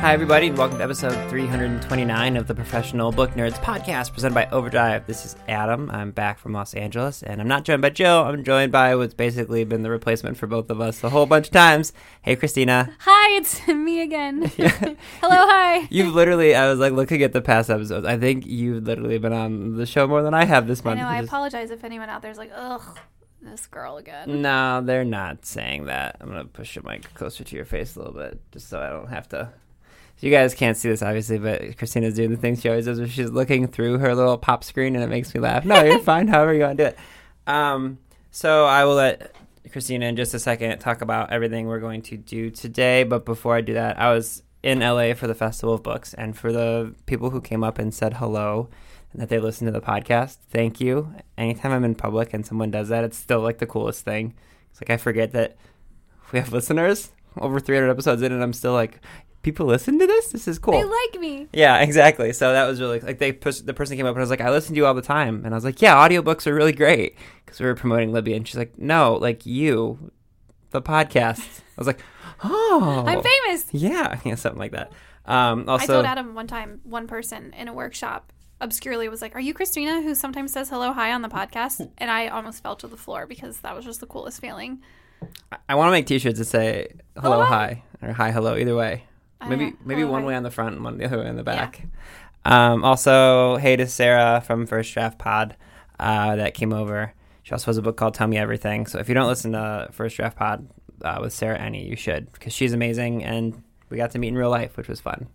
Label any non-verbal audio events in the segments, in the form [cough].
Hi, everybody, and welcome to episode 329 of the Professional Book Nerds podcast presented by Overdrive. This is Adam. I'm back from Los Angeles, and I'm not joined by Joe. I'm joined by what's basically been the replacement for both of us a whole bunch of times. Hey, Christina. Hi, it's [laughs] me again. [laughs] [laughs] Hello, hi. You've literally, I was like looking at the past episodes. I think you've literally been on the show more than I have this month. I know. I apologize if anyone out there's like, ugh, this girl again. No, they're not saying that. I'm gonna push your mic closer to your face a little bit, just so I don't have to. You guys can't see this obviously, but Christina's doing the thing she always does, where she's looking through her little pop screen, and it makes me laugh. No, you're [laughs] fine. However you want to do it. Um, so I will let Christina in just a second talk about everything we're going to do today. But before I do that, I was in LA for the Festival of Books, and for the people who came up and said hello and that they listened to the podcast, thank you. Anytime I'm in public and someone does that, it's still like the coolest thing. It's like I forget that we have listeners over 300 episodes in, and I'm still like, people listen to this. This is cool. They like me. Yeah, exactly. So that was really like they pus- the person came up and I was like, "I listen to you all the time," and I was like, "Yeah, audiobooks are really great," because we were promoting Libby, and she's like, "No, like you, the podcast." I was like, "Oh, I'm famous. Yeah, [laughs] yeah, something like that. Um, I told Adam one time, one person in a workshop obscurely was like, "Are you Christina who sometimes says hello, hi on the podcast?" And I almost fell to the floor because that was just the coolest feeling. I want to make T-shirts that say "Hello, Hello, hi" or "Hi, hello." Either way, I maybe maybe Hello, one way on the front and one the other way on the back. Um, also, hey to Sarah from First Draft Pod uh, that came over. She also has a book called "Tell Me Everything." So if you don't listen to First Draft Pod uh, with Sarah Enni, you should because she's amazing and we got to meet in real life, which was fun.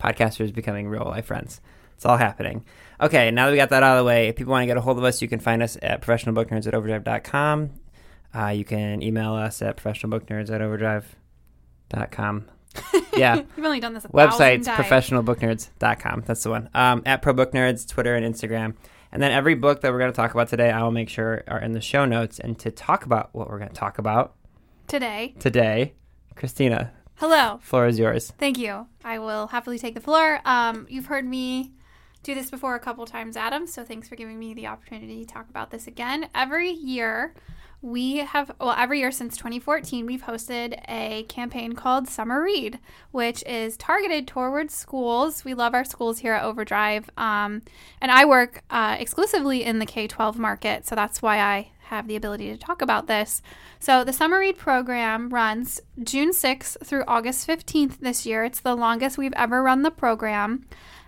Podcasters becoming real life friends. It's all happening. Okay, now that we got that out of the way, if people want to get a hold of us, you can find us at professionalbooknerds at overdrive.com. Uh, you can email us at professionalbooknerds at overdrive.com. Yeah. [laughs] You've only done this a Websites, professionalbooknerds.com. That's the one. Um, at ProBookNerds, Twitter and Instagram. And then every book that we're going to talk about today, I will make sure are in the show notes. And to talk about what we're going to talk about today. today, Christina, Hello. floor is yours. Thank you. I will happily take the floor. Um, you've heard me do this before a couple times, Adam, so thanks for giving me the opportunity to talk about this again. Every year, we have, well, every year since 2014, we've hosted a campaign called Summer Read, which is targeted towards schools. We love our schools here at Overdrive. Um, and I work uh, exclusively in the K 12 market, so that's why I have the ability to talk about this. So, the Summer Read program runs June 6th through August 15th this year. It's the longest we've ever run the program.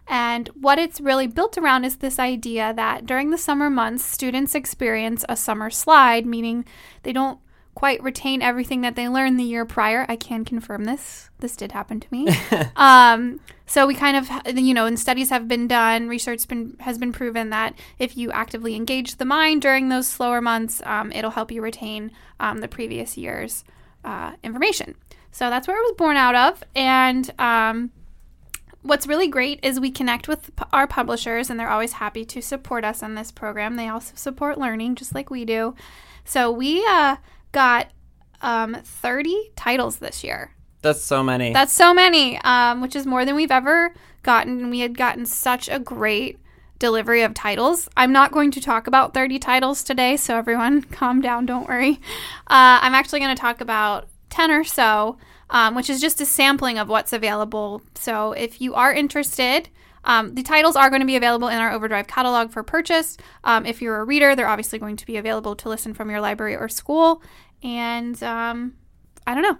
And what it's really built around is this idea that during the summer months, students experience a summer slide, meaning they don't quite retain everything that they learned the year prior. I can confirm this. This did happen to me. [laughs] um, so we kind of, you know, and studies have been done, research been, has been proven that if you actively engage the mind during those slower months, um, it'll help you retain um, the previous year's uh, information. So that's where it was born out of. And um, what's really great is we connect with p- our publishers and they're always happy to support us in this program. They also support learning just like we do. So we uh, got um, 30 titles this year. That's so many. That's so many, um, which is more than we've ever gotten. And we had gotten such a great delivery of titles. I'm not going to talk about 30 titles today, so everyone [laughs] calm down, don't worry. Uh, I'm actually going to talk about 10 or so, um, which is just a sampling of what's available. So if you are interested, um, the titles are going to be available in our Overdrive catalog for purchase. Um, if you're a reader, they're obviously going to be available to listen from your library or school. And um, I don't know.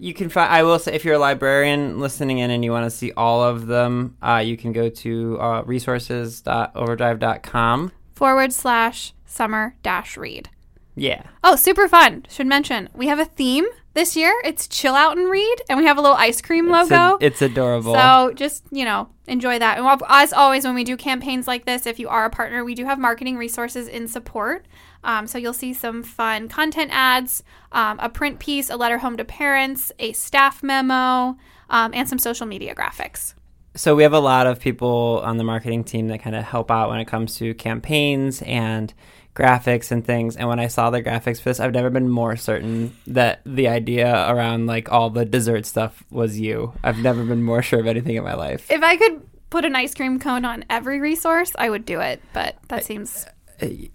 You can find. I will say, if you're a librarian listening in and you want to see all of them, uh, you can go to uh, resources.overdrive.com. forward slash summer dash read. Yeah, Oh, super fun. Should mention we have a theme this year. It's chill out and read, and we have a little ice cream it's, logo. a- it's adorable. so just, you know, enjoy that. And as always, when we do campaigns like this, if you are a partner, we do have marketing resources in support. Um, so you'll see some fun content ads, um, a print piece, a letter home to parents, a staff memo, um, and some social media graphics. so we have a lot of people on the marketing team that kind of help out when it comes to campaigns and graphics and things. And when I saw the graphics for this, I've never been more certain that the idea around like all the dessert stuff was you. I've never been more sure of anything in my life. If I could put an ice cream cone on every resource, I would do it, but that seems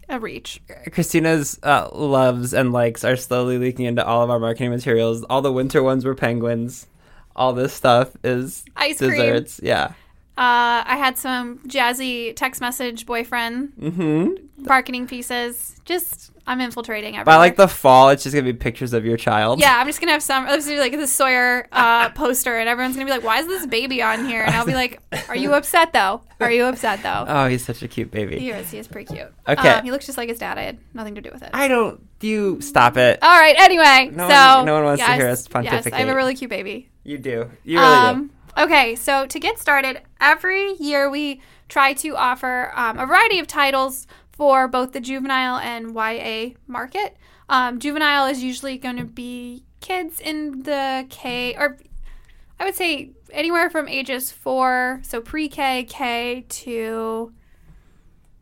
a reach. Christina's uh, loves and likes are slowly leaking into all of our marketing materials. All the winter ones were penguins. all this stuff is Ice cream. desserts. Yeah. Uh, I had some jazzy text message boyfriend Mm-hmm. marketing pieces. Just I'm infiltrating everywhere. By like the fall, it's just gonna be pictures of your child. yeah, I'm just gonna have some. This is like the Sawyer uh, [laughs] poster, and everyone's gonna be like, "Why is this baby on here?" And I'll be like, "Are you upset though? Are you upset though?" [laughs] Oh, he's such a cute baby. He is. He is pretty cute. Okay. Um, he looks just like his dad. I had nothing to do with it. I don't. You stop it. All right. Anyway, No so one- no one wants to hear us pontificate. Yes, I have a really cute baby. You do. You really Um, okay, so to get started, every year we try to offer um, a variety of titles for both the juvenile and YA market. Um, juvenile is usually going to be kids in the K, or I would say anywhere from ages four, so pre K, K to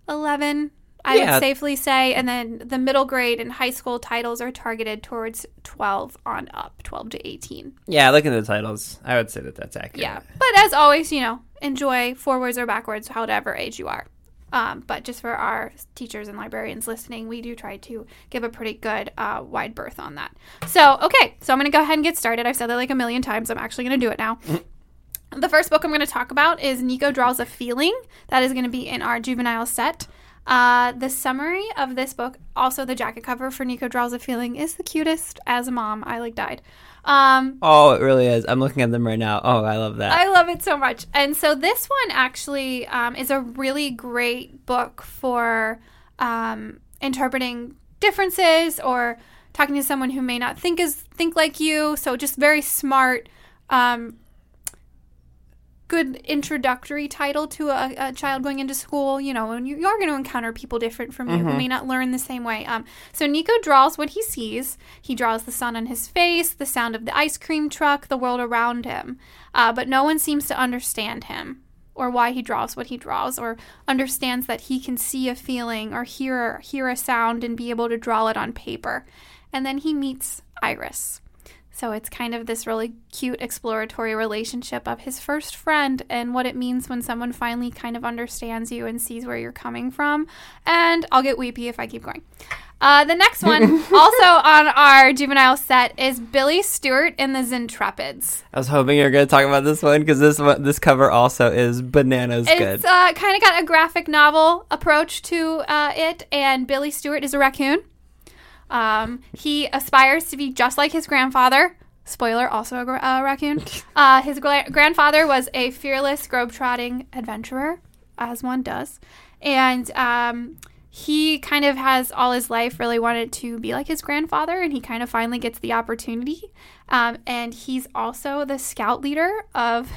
11. I Yeah. would safely say, and then the middle grade and high school titles are targeted towards 12 on up, 12 to 18. Yeah, looking at the titles. I would say that that's accurate. Yeah. But as always, you know, enjoy forwards or backwards, however age you are. Um, but just for our teachers and librarians listening, we do try to give a pretty good uh, wide berth on that. So, okay, so I'm going to go ahead and get started. I've said that like a million times. I'm actually going to do it now. the first book I'm going to talk about is Nico Draws a Feeling. That is going to be in our juvenile set. Uh, the summary of this book, also the jacket cover for Nico Draws a Feeling, is the cutest. As a mom, I like died. Um, Oh, it really is. I'm looking at them right now. Oh, I love that. I love it so much. And so this one actually um, is a really great book for um, interpreting differences or talking to someone who may not think as think like you. So just very smart, um, good introductory title to a, a child going into school. You know, and you, you are going to encounter people different from you who may not learn the same way. Um, so Nico draws what he sees. He draws the sun on his face, the sound of the ice cream truck, the world around him. Uh, but no one seems to understand him or why he draws what he draws or understands that he can see a feeling or hear hear a sound and be able to draw it on paper. And then he meets Iris. So it's kind of this really cute exploratory relationship of his first friend and what it means when someone finally kind of understands you and sees where you're coming from. And I'll get weepy if I keep going. Uh, the next one, [laughs] also on our juvenile set, is Billy Stuart in the Zintrepids. I was hoping you were going to talk about this one because this one, this cover also is bananas It's good. It's uh, kind of got a graphic novel approach to uh, it, and Billy Stuart is a raccoon. Um, he aspires to be just like his grandfather. Spoiler, also a uh, raccoon. [laughs] Uh, his gra- grandfather was a fearless, globe-trotting adventurer, as one does. And um, he kind of has all his life really wanted to be like his grandfather, and he kind of finally gets the opportunity. Um, and he's also the scout leader of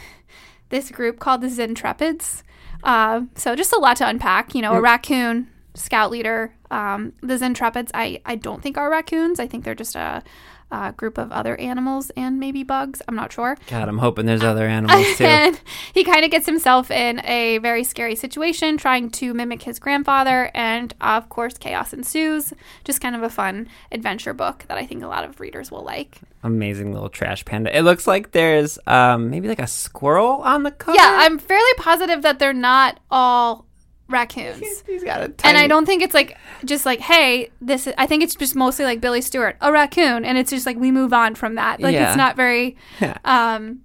this group called the Zintrepids. Uh, so just a lot to unpack. You know, a raccoon scout leader. Um, the Zintrepids, I, I don't think are raccoons. I think they're just a, a group of other animals and maybe bugs. I'm not sure. God, I'm hoping there's other [laughs] animals too. and he kind of gets himself in a very scary situation trying to mimic his grandfather. And of course, chaos ensues. Just kind of a fun adventure book that I think a lot of readers will like. Amazing little trash panda. It looks like there's um maybe like a squirrel on the cover. Yeah, I'm fairly positive that they're not all raccoons. [laughs] He's, got a tiny. And I don't think it's like just like, hey, this. Is, I think it's just mostly like Billy Stuart, a raccoon, and it's just like we move on from that. Like Yeah. it's not very, [laughs] um,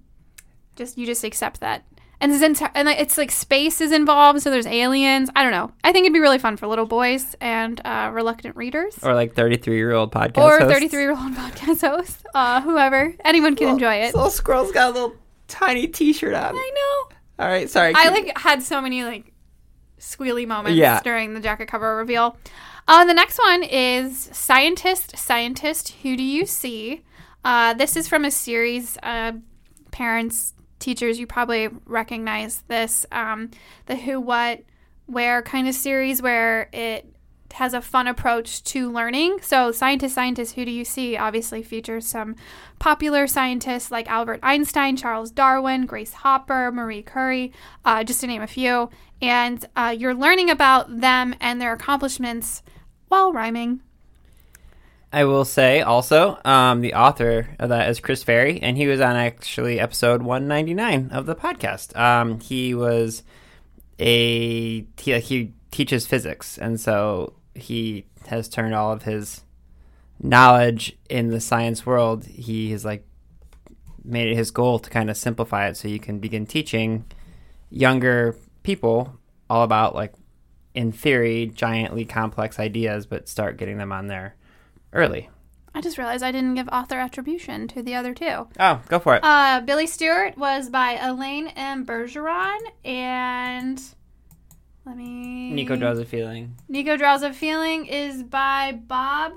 just you just accept that. And it's, enti- and like, it's like space is involved, so there's aliens. I don't know. I think it'd be really fun for little boys and uh, reluctant readers, Or like 33 year old podcast or 33 year old [laughs] podcast hosts, uh, whoever, anyone can enjoy it. This little squirrel's got a little tiny T-shirt on. I know. All right, sorry. I keep- like had so many like squealy moments Yeah. during the jacket cover reveal. Uh, the next one is Scientist, Scientist, Who Do You See? Uh, this is from a series, uh, parents, teachers, you probably recognize this. Um, the Who, What, Where kind of series where it has a fun approach to learning. So, Scientist, Scientist, Who Do You See? obviously features some popular scientists like Albert Einstein, Charles Darwin, Grace Hopper, Marie Curie, uh, just to name a few. And uh, you're learning about them and their accomplishments while rhyming. I will say also, um, the author of that is Chris Ferrie, and he was on actually episode 199 of the podcast. Um, he was a he, he teaches physics, and so he has turned all of his knowledge in the science world. He has like made it his goal to kind of simplify it so you can begin teaching younger people all about like in theory giantly complex ideas but start getting them on there early I just realized I didn't give author attribution to the other two. oh go for it Uh, Billy Stuart was by Elaine M. Bergeron and let me nico draws a feeling Nico Draws a Feeling is by Bob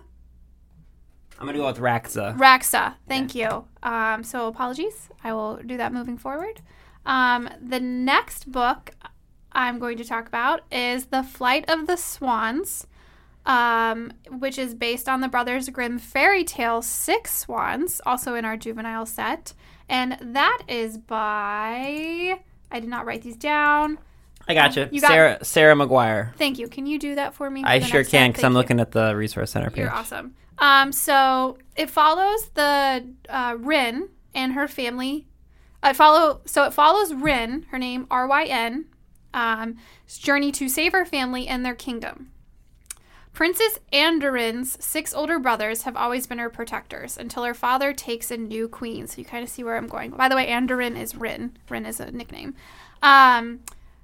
i'm gonna go with raxa Raczka. Thank you. Um, so apologies. I will do that moving forward. Um, the next book I'm going to talk about is The Flight of the Swans, um, which is based on the Brothers Grimm fairy tale Six Swans, also in our juvenile set. And that is by. I did not write these down. I got you, got- sarah sarah mcguire Thank you. Can you do that for me? i the sure can because i'm you. looking at the resource center page You're awesome. Um, so it follows the uh, Ryn and her family. It follow so it follows Ryn, her name R Y N, um, journey to save her family and their kingdom. Princess Andaryn's six older brothers have always been her protectors until her father takes a new queen. So you kind of see where I'm going. By the way, Andorin is Ryn. Ryn is a nickname. Um,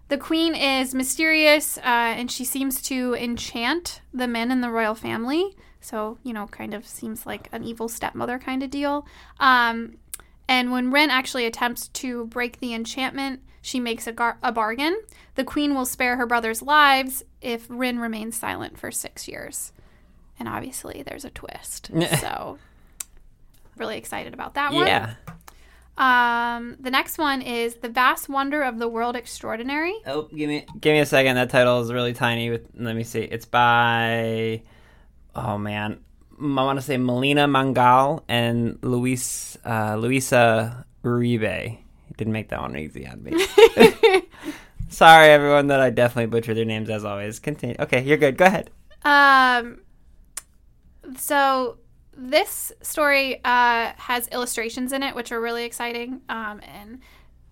the queen is mysterious uh, and she seems to enchant the men in the royal family. So, you know, kind of seems like an evil stepmother kind of deal. Um, and when Ryn actually attempts to break the enchantment, she makes a, gar- a bargain. The queen will spare her brothers' lives if Ryn remains silent for six years. And obviously, there's a twist. [laughs] so, really excited about that one. yeah Um, the next one is The Vast Wonder of the World Extraordinary. Oh, give me give me a second. That title is really tiny. With let me see. It's by oh man, I want to say Melina Mangal and Luis uh, Luisa Uribe. Didn't make that one easy on me. [laughs] Sorry, everyone, that I definitely butchered their names as always. Continue. Okay, you're good. Go ahead. Um, so this story uh, has illustrations in it, which are really exciting, um, and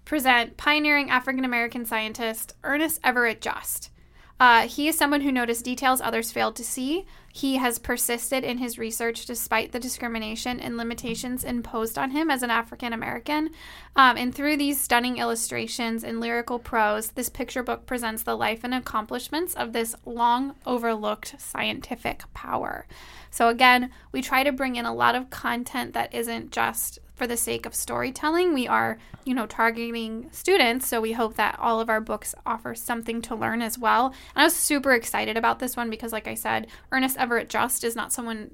present pioneering African American scientist Ernest Everett Just. Uh, he is someone who noticed details others failed to see. He has persisted in his research despite the discrimination and limitations imposed on him as an African American. Um, and through these stunning illustrations and lyrical prose, this picture book presents the life and accomplishments of this long overlooked scientific power. So, again, we try to bring in a lot of content that isn't just for the sake of storytelling. We are, you know, targeting students, so we hope that all of our books offer something to learn as well. And I was super excited about this one because, like I said, Ernest Everett Just is not someone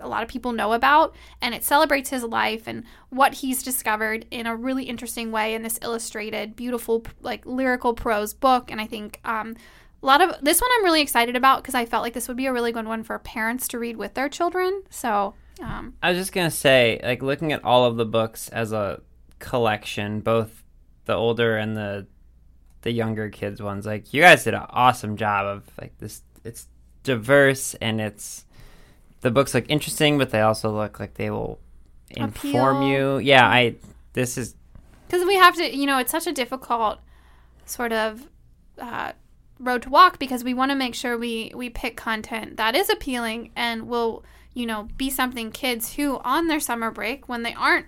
a lot of people know about, and it celebrates his life and what he's discovered in a really interesting way in this illustrated, beautiful, like lyrical prose book. And I think um, a lot of this one I'm really excited about because I felt like this would be a really good one for parents to read with their children. So, um, I was just gonna say, like, looking at all of the books as a collection, both the older and the the younger kids ones, like, you guys did an awesome job of like this. It's diverse and it's the books look interesting, but they also look like they will inform Appeal. you. Yeah, I. This is because we have to you know it's such a difficult sort of uh, road to walk because we want to make sure we we pick content that is appealing and will you know be something kids who on their summer break when they aren't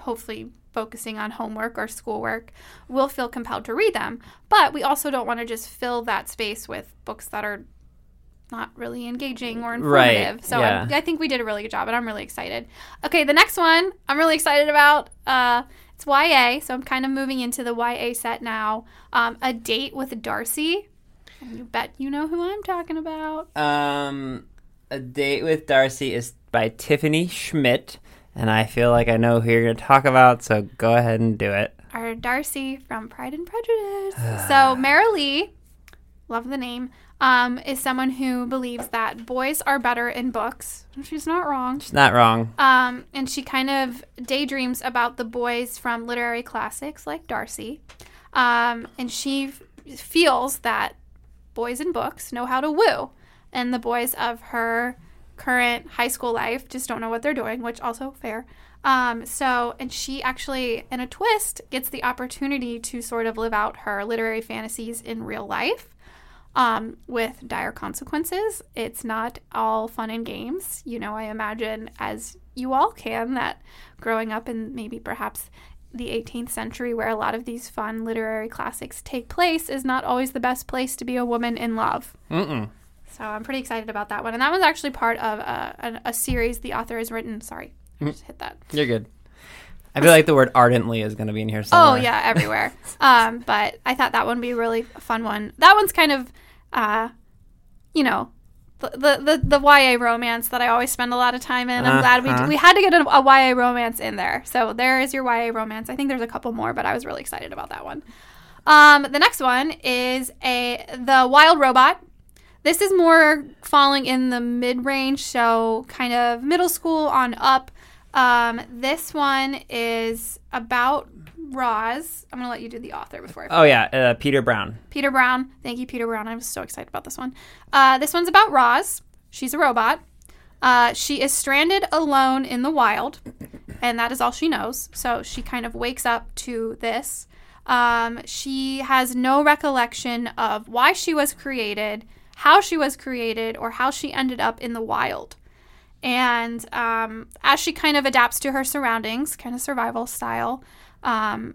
hopefully focusing on homework or schoolwork will feel compelled to read them but we also don't want to just fill that space with books that are not really engaging or Right, informative. So yeah. I, I think we did a really good job, and I'm really excited. Okay, the next one I'm really excited about. Uh, it's YA, so I'm kind of moving into the YA set now. Um, a date with Darcy. And you bet you know who I'm talking about. um a date with Darcy is by Tiffany Schmidt, and I feel like I know who you're gonna talk about. So go ahead and do it. Our Darcy from Pride and Prejudice. [sighs] so Marilee, love the name, um, is someone who believes that boys are better in books. She's not wrong. She's not wrong. Um, and she kind of daydreams about the boys from literary classics like Darcy. Um, and she f- feels that boys in books know how to woo, and the boys of her current high school life just don't know what they're doing, which also fair. Um, so, and she actually, in a twist, gets the opportunity to sort of live out her literary fantasies in real life. Um, with dire consequences. It's not all fun and games. You know, I imagine, as you all can, that growing up in maybe perhaps the 18th century, where a lot of these fun literary classics take place, is not always the best place to be a woman in love. Mm-mm. So I'm pretty excited about that one. And that one's actually part of a, a, a series the author has written. Sorry, I just hit that. You're good. I feel like the word ardently is going to be in here Oh yeah, everywhere. [laughs] um, but I thought that one would be a really fun one. That one's kind of, uh, you know, the, the the YA romance that I always spend a lot of time in. I'm glad we Uh-huh. we had to get a, a YA romance in there. So there is your YA romance. I think there's a couple more, but I was really excited about that one. Um, the next one is a the Wild Robot. This is more falling in the mid range, so kind of middle school on up. Um, this one is about Roz. I'm gonna let you do the author before I Oh yeah, uh, Peter Brown. Peter Brown. Thank you, Peter Brown. I'm so excited about this one. Uh, this one's about Roz. She's a robot. Uh, she is stranded alone in the wild, and that is all she knows. So she kind of wakes up to this. Um, she has no recollection of why she was created, how she was created, or how she ended up in the wild. And um, as she kind of adapts to her surroundings, kind of survival style, um,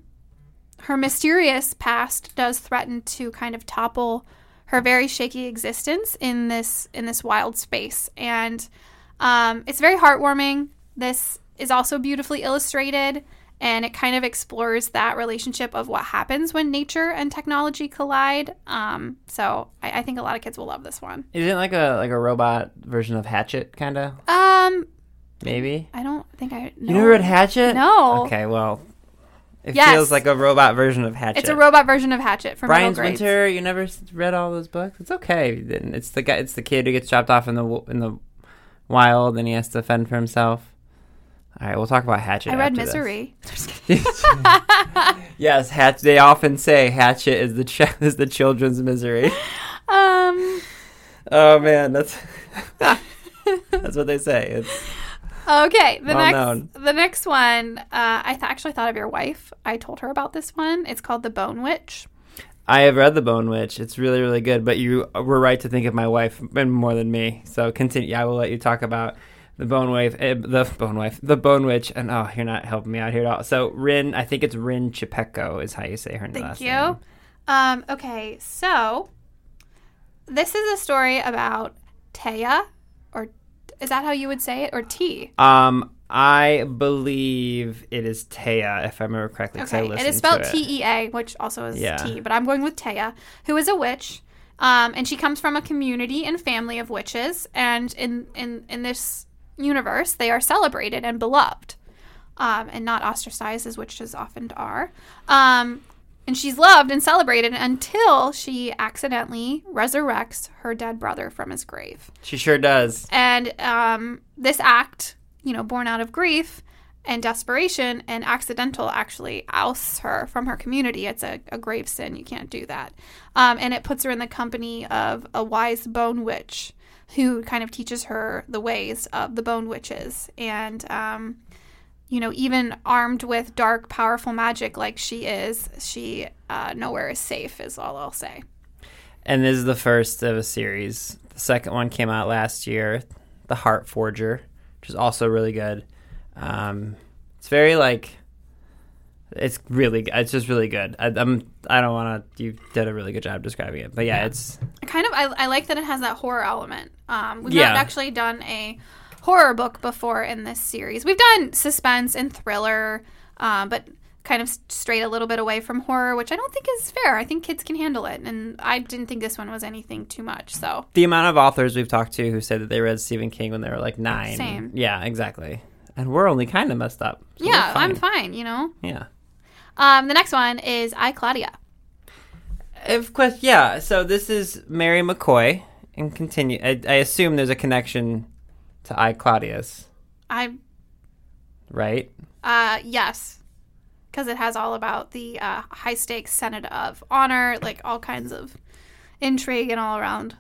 her mysterious past does threaten to kind of topple her very shaky existence in this in this wild space and um, it's very heartwarming this is also beautifully illustrated and it kind of explores that relationship of what happens when nature and technology collide um, so I, I think a lot of kids will love this one Isn't it like a like a robot version of Hatchet, kind of um maybe? i don't think i know. You never read Hatchet? No. Okay, well, it Yes. feels like a robot version of Hatchet. it's a robot version of hatchet from Brian's. Winter. You never read all those books? It's okay. It's the guy. It's the kid who gets dropped off in the in the wild, and he has to fend for himself. All right, we'll talk about Hatchet. i read misery [laughs] yes, Hatch. They often say Hatchet is the ch- [laughs] is the children's misery. um Oh man, that's [laughs] that's what they say. It's Okay, the Well next known. the next one, uh, I th- actually thought of your wife. I told her about this one. It's called The Bone Witch. I have read The Bone Witch. It's really really good. But you were right to think of my wife and more than me. So continue. I will let you talk about the Bone Wife, eh, the Bone Wife, the Bone Witch. And oh, you're not helping me out here at all. So Rin, I think it's Rin Chupeco is how you say her Thank last you. name. Um, okay, so this is a story about Taya, is that how you would say it, or T? Um, I believe it is Taya, if I remember correctly. Okay, it is spelled. T E A, which also is Yeah. T, but I'm going with Taya, who is a witch. Um, and she comes from a community and family of witches, and in in in this universe, they are celebrated and beloved, um, and not ostracized as witches often are. Um, and she's loved and celebrated until she accidentally resurrects her dead brother from his grave. She sure does. And um, this act, you know, born out of grief and desperation and accidental, actually ousts her from her community. It's a, a grave sin. You can't do that. Um, and it puts her in the company of a wise bone witch who kind of teaches her the ways of the bone witches. And, um, you know, even armed with dark, powerful magic like she is, she uh, nowhere is safe, is all I'll say. And this is the first of a series. The second one came out last year, The Heart Forger, which is also really good. Um, it's very like, it's really, it's just really good. I, I'm, I don't want to. You did a really good job describing it, but yeah, it's I kind of I, I like that it has that horror element um, we've Yeah. not actually done a horror book before in this series we've done suspense and thriller um, but kind of strayed a little bit away from horror which i don't think is fair i think kids can handle it and i didn't think this one was anything too much so the amount of authors we've talked to who said that they read Stephen King when they were like nine. Same. Yeah, exactly. And we're only kind of messed up. so yeah i'm fine. fine you know Yeah. um, the next one is i claudia Of course, yeah. So this is Mary McCoy, and continue. I, I assume there's a connection to I Claudius, i right? uh, yes because it has all about the uh, high stakes senate of honor like all kinds of intrigue and all around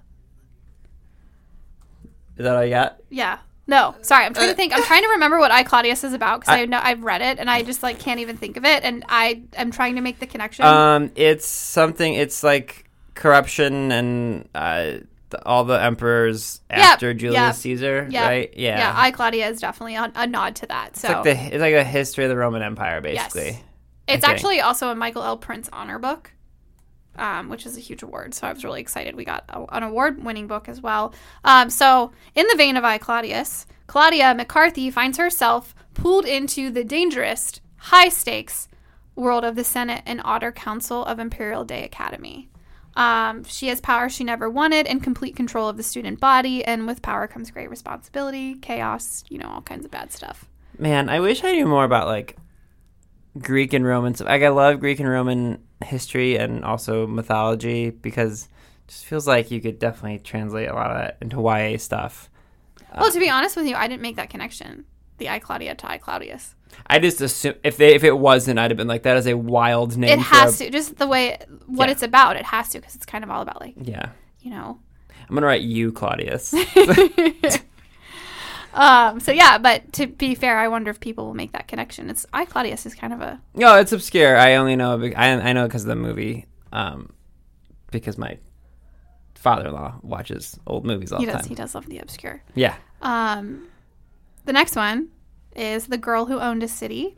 Is that all you got? Yeah. No, sorry. I'm Uh, trying to think. I'm trying to remember what I Claudius is about because I- I, know I've read it and I just like can't even think of it, and I am trying to make the connection. Um, it's something. It's like corruption and uh, the, all the emperors Yep, after Julius yep, Caesar, Yeah, right? Yeah. yeah. I Claudia is definitely a, a nod to that. So it's like the it's like a history of the Roman Empire, basically. Yes. It's actually also a Michael L. Printz honor book, um, which is a huge award. So I was really excited. We got a, an award winning book as well. Um, so, in the vein of I Claudius, Claudia McCarthy finds herself pulled into the dangerous, high stakes world of the Senate and Otter Council of Imperial Day Academy. Um, she has power she never wanted and complete control of the student body. And with power comes great responsibility, chaos, you know, all kinds of bad stuff. Man, I wish I knew more about like Greek and Roman stuff. Like I love Greek and Roman history and also mythology because it just feels like you could definitely translate a lot of that into YA stuff. Well, to be honest with you, I didn't make that connection. The I Claudia to I Claudius. I just assume if they if it wasn't, I'd have been like that is a wild name. It has a- to, just the way what Yeah. it's about. It has to because it's kind of all about like Yeah, you know. I'm gonna write you, Claudius. [laughs] [laughs] Um. So yeah, but to be fair, I wonder if people will make that connection. It's I Claudius is kind of a no, it's obscure. I only know I I know because of the movie, um, because my father-in-law watches old movies all he the does time. he does love the obscure. Yeah. Um, the next one is the girl who owned a city.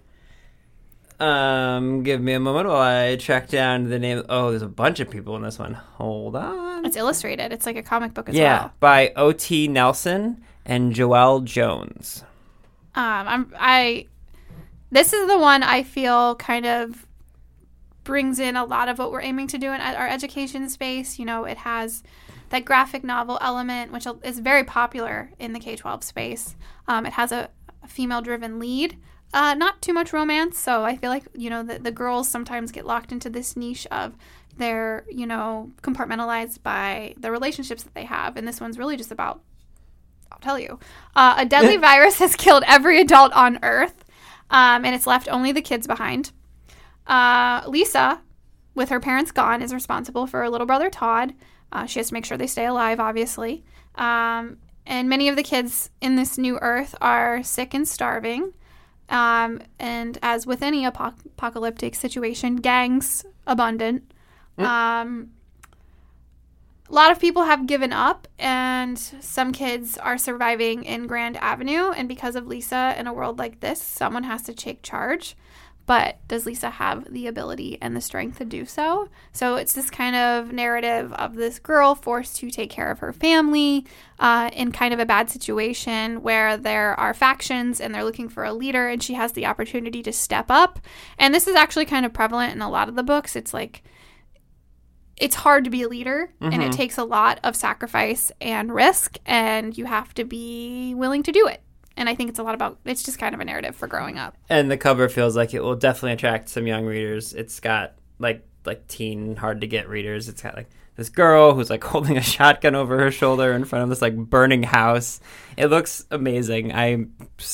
Um, give me a moment while I track down the name. Oh, there's a bunch of people in this one. Hold on. It's illustrated. It's like a comic book as yeah, well. by O.T. Nelson and Joelle Jones. Um, I'm I. This is the one I feel kind of brings in a lot of what we're aiming to do in our education space. You know, it has that graphic novel element, which is very popular in the K twelve space. Um, it has a, a female driven lead. Uh, not too much romance, so I feel like you know the, the girls sometimes get locked into this niche of they're you know compartmentalized by the relationships that they have, and this one's really just about I'll tell you. Uh, a deadly [laughs] virus has killed every adult on Earth, um, and it's left only the kids behind. Uh, Lisa, with her parents gone, is responsible for her little brother Todd. Uh, she has to make sure they stay alive, obviously. Um, and many of the kids in this new Earth are sick and starving. Um, and as with any apoc- apocalyptic situation, gangs abundant. Um, a lot of people have given up, and some kids are surviving in Grand Avenue. And because of Lisa, in a world like this, someone has to take charge. But does Lisa have the ability and the strength to do so? So it's this kind of narrative of this girl forced to take care of her family uh, in kind of a bad situation where there are factions and they're looking for a leader, and she has the opportunity to step up. And this is actually kind of prevalent in a lot of the books. It's like it's hard to be a leader and it takes a lot of sacrifice and risk and you have to be willing to do it and i think it's a lot about it's just kind of a narrative for growing up And the cover feels like it will definitely attract some young readers. It's got like like teen hard to get readers. It's got like this girl who's like [laughs] holding a shotgun over her shoulder in front of this like burning house. It looks amazing. I'm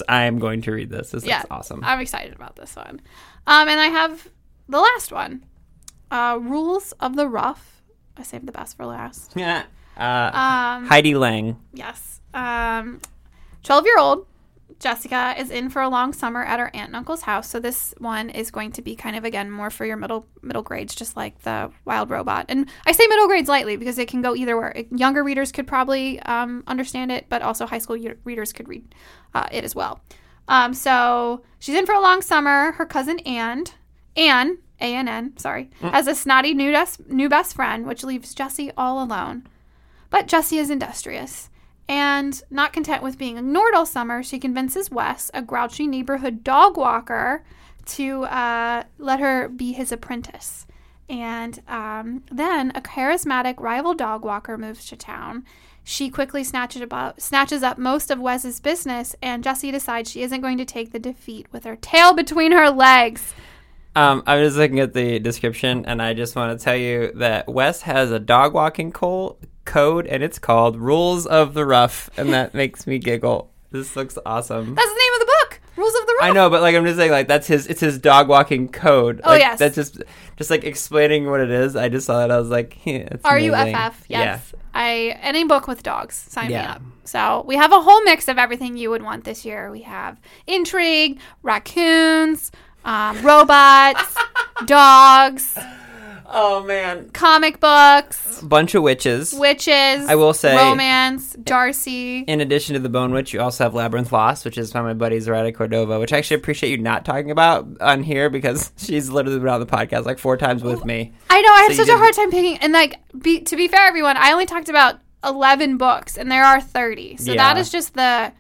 I'm going to read this. This yeah looks awesome. i'm excited about this one um, and i have the last one uh, rules of the rough i saved the best for last Yeah. [laughs] Uh, um, Heidi Lang. Yes. Um, 12 year old Jessica is in for a long summer at her aunt and uncle's house. So this one is going to be kind of again more for your middle middle grades, just like the Wild Robot. And I say middle grades lightly because it can go either way. Younger readers could probably um, understand it, but also high school readers could read uh, it as well. Um, so she's in for a long summer. Her cousin Anne, Anne, A N N, sorry, has a snotty new best, new best friend, which leaves Jessie all alone. But Jessie is industrious. And not content with being ignored all summer, she convinces Wes, a grouchy neighborhood dog walker, to uh, let her be his apprentice. And um, then a charismatic rival dog walker moves to town. She quickly snatches, about, snatches up most of Wes's business, and Jessie decides she isn't going to take the defeat with her tail between her legs. Um, I was looking at the description, and I just want to tell you that Wes has a dog walking col- code, and it's called Rules of the Rough, and that [laughs] makes me giggle. This looks awesome. That's the name of the book, Rules of the Rough. I know, but like I'm just saying, like that's his. It's his dog walking code. Oh, Like, yes. That's just just like explaining what it is. I just saw that. I was like, yeah, it's R U F. F. Yes. I any book with dogs. Sign me up. So we have a whole mix of everything you would want this year. We have intrigue, raccoons, um, robots, [laughs] dogs. Oh man, comic books, bunch of witches. witches. I will say- romance. Darcy. In addition to the Bone Witch, you also have Labyrinth Lost, which is by my buddy Zoraida Cordova, which I actually appreciate you not talking about on here because [laughs] she's literally been on the podcast like four times with me. I know I have So such a hard time picking. And like, be, to be fair, everyone, I only talked about eleven books, and there are thirty. So Yeah. that is just the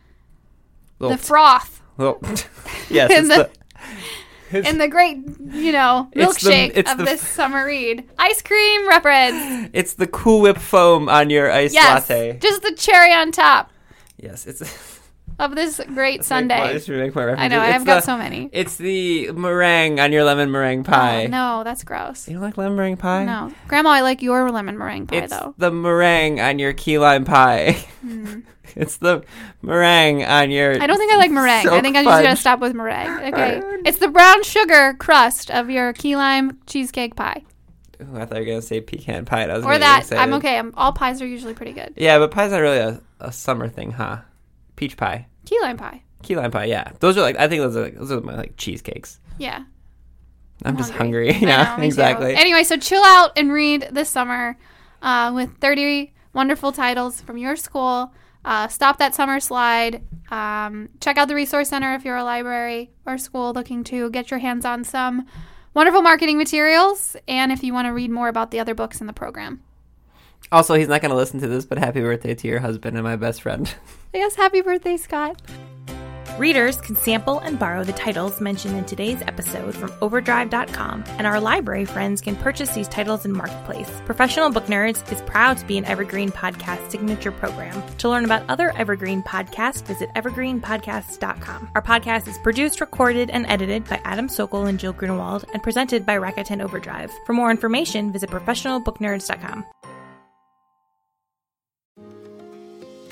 Little, the froth little- [laughs] yes, it's the- the, in the great, you know, the- milkshake it's of the- this summer read. Ice cream reference. [gasps] it's the Cool Whip foam on your iced Yes, latte. just the cherry on top Yes, it's [laughs] of this great sundae. just make more I know references. I've It's got so many. It's the meringue on your lemon meringue oh, pie. Oh, no, that's gross. You don't like lemon meringue pie? No, Grandma, I like your lemon meringue pie It's though. the meringue on your key lime pie. Hmm. [laughs] it's the meringue on your. I don't think I like meringue. I think I'm just gonna stop with meringue. [laughs] Okay, it's the brown sugar crust of your key lime cheesecake pie, Ooh, I thought you were gonna say pecan pie. I was or that. I'm okay. I'm, all pies are usually pretty good. Yeah, but pie's not really a, a summer thing, huh? Peach pie, Key lime pie. key lime pie. Yeah, those are like I think those are like those are my like cheesecakes. Yeah. I'm, just hungry. hungry. [laughs] I yeah, know, me too. exactly. Anyway, so chill out and read this summer uh, with 30 wonderful titles from your school. Uh, stop that summer slide. Um, check out the Resource Center if you're a library or school looking to get your hands on some wonderful marketing materials. And if you want to read more about the other books in the program. Also, he's not gonna listen to this, but happy birthday to your husband and my best friend. [laughs] Yes, happy birthday, Scott. Readers can sample and borrow the titles mentioned in today's episode from Overdrive.com, and our library friends can purchase these titles in Marketplace. Professional Book Nerds is proud to be an Evergreen Podcast signature program. To learn about other Evergreen podcasts, visit evergreenpodcasts.com. Our podcast is produced, recorded, and edited by Adam Sokol and Jill Grunewald, and presented by Rakuten Overdrive. For more information, visit professionalbooknerds.com.